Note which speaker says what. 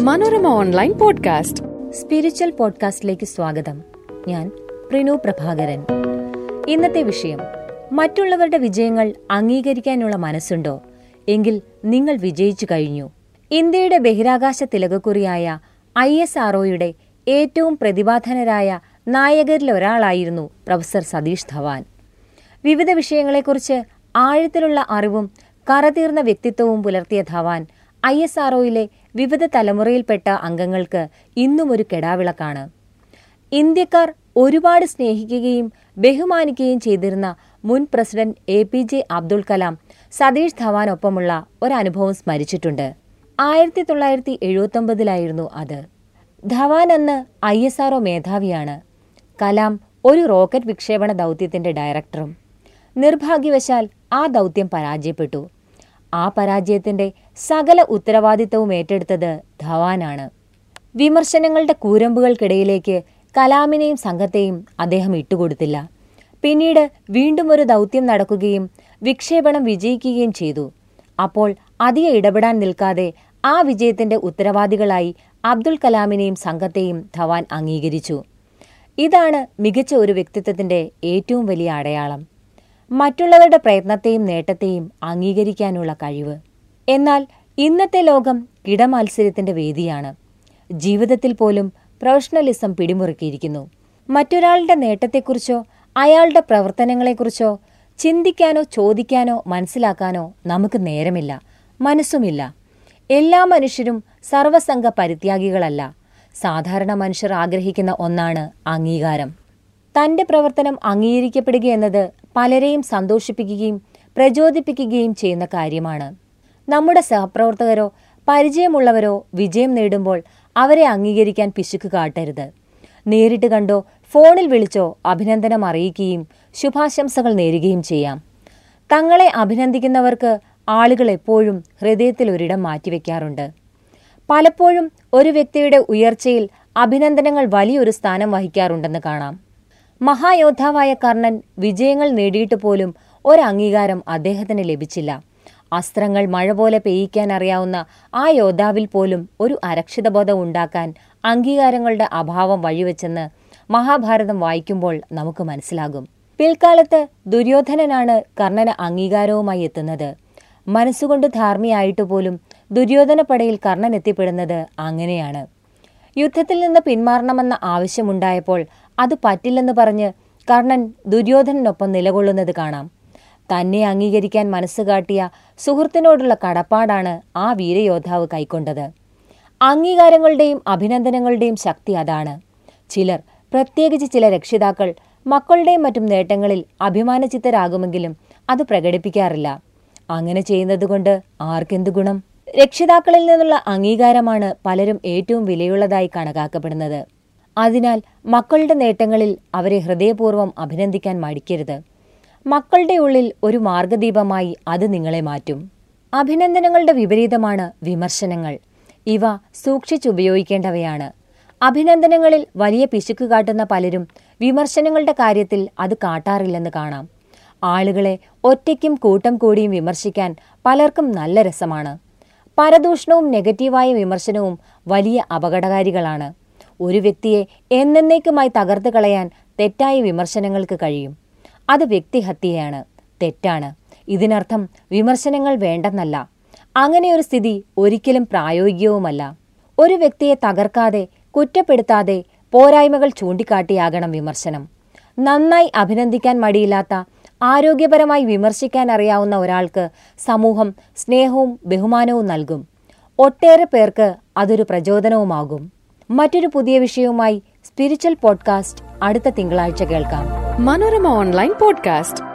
Speaker 1: Manorama online podcast.
Speaker 2: Spiritual പോഡ്കാസ്റ്റിലേക്ക് സ്വാഗതം. ഞാൻ പ്രിനു പ്രഭാകരൻ. ഇന്നത്തെ വിഷയം മറ്റുള്ളവരുടെ വിജയങ്ങൾ അംഗീകരിക്കാനുള്ള മനസ്സുണ്ടോ? എങ്കിൽ നിങ്ങൾ വിജയിച്ചു കഴിഞ്ഞു. ഇന്ത്യയുടെ ബഹിരാകാശ തിലകക്കുറിയായ ഐ എസ് ആർഒയുടെ ഏറ്റവും പ്രതിഭാധനരായ നായകരിലൊരാളായിരുന്നു പ്രൊഫസർ സതീഷ് ധവാൻ. വിവിധ വിഷയങ്ങളെക്കുറിച്ച് ആഴത്തിലുള്ള അറിവും കറതീർന്ന വ്യക്തിത്വവും പുലർത്തിയ ധവാൻ ഐ എസ് ആർഒയിലെ വിവിധ തലമുറയിൽപ്പെട്ട അംഗങ്ങൾക്ക് ഇന്നും ഒരു കെടാവിളക്കാണ്. ഇന്ത്യക്കാർ ഒരുപാട് സ്നേഹിക്കുകയും ബഹുമാനിക്കുകയും ചെയ്തിരുന്ന മുൻ president A P J Abdul Kalam Satish ധവാനൊപ്പമുള്ള ഒരനുഭവം സ്മരിച്ചിട്ടുണ്ട്. ആയിരത്തി തൊള്ളായിരത്തി എഴുപത്തൊമ്പതിലായിരുന്നു അത്. ധവാൻ അന്ന് ഐ എസ് ആർഒ മേധാവിയാണ്. കലാം ഒരു റോക്കറ്റ് വിക്ഷേപണ ദൗത്യത്തിന്റെ ഡയറക്ടറും. നിർഭാഗ്യവശാൽ ആ ദൗത്യം പരാജയപ്പെട്ടു. ആ പരാജയത്തിന്റെ സകല ഉത്തരവാദിത്തവും ഏറ്റെടുത്തത് ധവാനാണ്. വിമർശനങ്ങളുടെ കൂരമ്പുകൾക്കിടയിലേക്ക് കലാമിനെയും സംഘത്തെയും അദ്ദേഹം ഇട്ടുകൊടുത്തില്ല. പിന്നീട് വീണ്ടും ഒരു ദൗത്യം നടക്കുകയും വിക്ഷേപണം വിജയിക്കുകയും ചെയ്തു. അപ്പോൾ അധിക ഇടപെടാൻ നിൽക്കാതെ ആ വിജയത്തിന്റെ ഉത്തരവാദികളായി അബ്ദുൽ കലാമിനെയും സംഘത്തെയും ധവാൻ അംഗീകരിച്ചു. ഇതാണ് മികച്ച ഒരു വ്യക്തിത്വത്തിന്റെ ഏറ്റവും വലിയ അടയാളം. മറ്റുള്ളവരുടെ പ്രയത്നത്തെയും നേട്ടത്തെയും അംഗീകരിക്കാനുള്ള കഴിവ്. എന്നാൽ ഇന്നത്തെ ലോകം കിടമത്സരത്തിന്റെ വേദിയാണ്. ജീവിതത്തിൽ പോലും പ്രൊഫഷണലിസം പിടിമുറുക്കിയിരിക്കുന്നു. മറ്റൊരാളുടെ നേട്ടത്തെക്കുറിച്ചോ അയാളുടെ പ്രവർത്തനങ്ങളെക്കുറിച്ചോ ചിന്തിക്കാനോ ചോദിക്കാനോ മനസ്സിലാക്കാനോ നമുക്ക് നേരമില്ല മനസ്സുമില്ല. എല്ലാ മനുഷ്യരും സർവസംഘ പരിത്യാഗികളല്ല. സാധാരണ മനുഷ്യർ ആഗ്രഹിക്കുന്ന ഒന്നാണ് അംഗീകാരം. തന്റെ പ്രവർത്തനം അംഗീകരിക്കപ്പെടുക എന്നത് പലരെയും സന്തോഷിപ്പിക്കുകയും പ്രചോദിപ്പിക്കുകയും ചെയ്യുന്ന കാര്യമാണ്. നമ്മുടെ സഹപ്രവർത്തകരോ പരിചയമുള്ളവരോ വിജയം നേടുമ്പോൾ അവരെ അംഗീകരിക്കാൻ പിശുക്ക് കാട്ടരുത്. നേരിട്ട് കണ്ടോ ഫോണിൽ വിളിച്ചോ അഭിനന്ദനം അറിയിക്കുകയും ശുഭാശംസകൾ നേരുകയും ചെയ്യാം. തങ്ങളെ അഭിനന്ദിക്കുന്നവർക്ക് ആളുകൾ എപ്പോഴും ഹൃദയത്തിൽ ഒരിടം മാറ്റിവെക്കാറുണ്ട്. പലപ്പോഴും ഒരു വ്യക്തിയുടെ ഉയർച്ചയിൽ അഭിനന്ദനങ്ങൾ വലിയൊരു സ്ഥാനം വഹിക്കാറുണ്ടെന്ന് കാണാം. മഹായോദ്ധാവായ കർണൻ വിജയങ്ങൾ നേടിയിട്ട് പോലും ഒരംഗീകാരം അദ്ദേഹത്തിന് ലഭിച്ചില്ല. അസ്ത്രങ്ങൾ മഴ പോലെ പെയ്യിക്കാൻ അറിയാവുന്ന ആ യോദ്ധാവിൽ പോലും ഒരു അരക്ഷിതബോധം ഉണ്ടാക്കാൻ അംഗീകാരങ്ങളുടെ അഭാവം വഴിവെച്ചെന്ന് മഹാഭാരതം വായിക്കുമ്പോൾ നമുക്ക് മനസ്സിലാകും. പിൽക്കാലത്ത് ദുര്യോധനനാണ് കർണന് അംഗീകാരവുമായി എത്തുന്നത്. മനസ്സുകൊണ്ട് ധാർമ്മിയായിട്ട് പോലും ദുര്യോധന പടയിൽ കർണൻ എത്തിപ്പെടുന്നത് അങ്ങനെയാണ്. യുദ്ധത്തിൽ നിന്ന് പിന്മാറണമെന്ന ആവശ്യമുണ്ടായപ്പോൾ അത് പറ്റില്ലെന്ന് പറഞ്ഞ് കർണൻ ദുര്യോധനനൊപ്പം നിലകൊള്ളുന്നത് കാണാം. തന്നെ അംഗീകരിക്കാൻ മനസ്സ് കാട്ടിയ സുഹൃത്തിനോടുള്ള കടപ്പാടാണ് ആ വീരയോദ്ധാവ് കൈക്കൊണ്ടത്. അംഗീകാരങ്ങളുടെയും അഭിനന്ദനങ്ങളുടെയും ശക്തി അതാണ്. ചിലർ പ്രത്യേകിച്ച് ചില രക്ഷിതാക്കൾ മക്കളുടെയും മറ്റും നേട്ടങ്ങളിൽ അഭിമാനചിത്തരാകുമെങ്കിലും അത് പ്രകടിപ്പിക്കാറില്ല. അങ്ങനെ ചെയ്യുന്നതുകൊണ്ട് ആർക്കെന്ത് ഗുണം? രക്ഷിതാക്കളിൽ നിന്നുള്ള അംഗീകാരമാണ് പലരും ഏറ്റവും വിലയുള്ളതായി കണക്കാക്കപ്പെടുന്നത്. അതിനാൽ മക്കളുടെ നേട്ടങ്ങളിൽ അവരെ ഹൃദയപൂർവം അഭിനന്ദിക്കാൻ മടിക്കരുത്. മക്കളുടെ ഉള്ളിൽ ഒരു മാർഗദീപമായി അത് നിങ്ങളെ മാറ്റും. അഭിനന്ദനങ്ങളുടെ വിപരീതമാണ് വിമർശനങ്ങൾ. ഇവ സൂക്ഷിച്ചുപയോഗിക്കേണ്ടവയാണ്. അഭിനന്ദനങ്ങളിൽ വലിയ പിശുക്ക് കാട്ടുന്ന പലരും വിമർശനങ്ങളുടെ കാര്യത്തിൽ അത് കാട്ടാറില്ലെന്ന് കാണാം. ആളുകളെ ഒറ്റയ്ക്കും കൂട്ടം കൂടിയും വിമർശിക്കാൻ പലർക്കും നല്ല രസമാണ്. പരദൂഷണവും നെഗറ്റീവായ വിമർശനവും വലിയ അപകടകാരികളാണ്. ഒരു വ്യക്തിയെ എന്നേക്കുമായി തകർത്ത് കളയാൻ തെറ്റായ വിമർശനങ്ങൾക്ക് കഴിയും. അത് വ്യക്തിഹത്യയാണ്. തെറ്റാണ്. ഇതിനർത്ഥം വിമർശനങ്ങൾ വേണ്ടെന്നല്ല. അങ്ങനെയൊരു സ്ഥിതി ഒരിക്കലും പ്രായോഗികവുമല്ല. ഒരു വ്യക്തിയെ തകർക്കാതെ കുറ്റപ്പെടുത്താതെ പോരായ്മകൾ ചൂണ്ടിക്കാട്ടിയാകണം വിമർശനം. നന്നായി അഭിനന്ദിക്കാൻ മടിയില്ലാത്ത ആരോഗ്യപരമായി വിമർശിക്കാൻ അറിയാവുന്ന ഒരാൾക്ക് സമൂഹം സ്നേഹവും ബഹുമാനവും നൽകും. ഒട്ടേറെ പേർക്ക് അതൊരു പ്രചോദനവുമാകും. മറ്റൊരു പുതിയ വിഷയവുമായി സ്പിരിച്വൽ പോഡ്കാസ്റ്റ് അടുത്ത തിങ്കളാഴ്ച കേൾക്കാം.
Speaker 1: Manorama online podcast.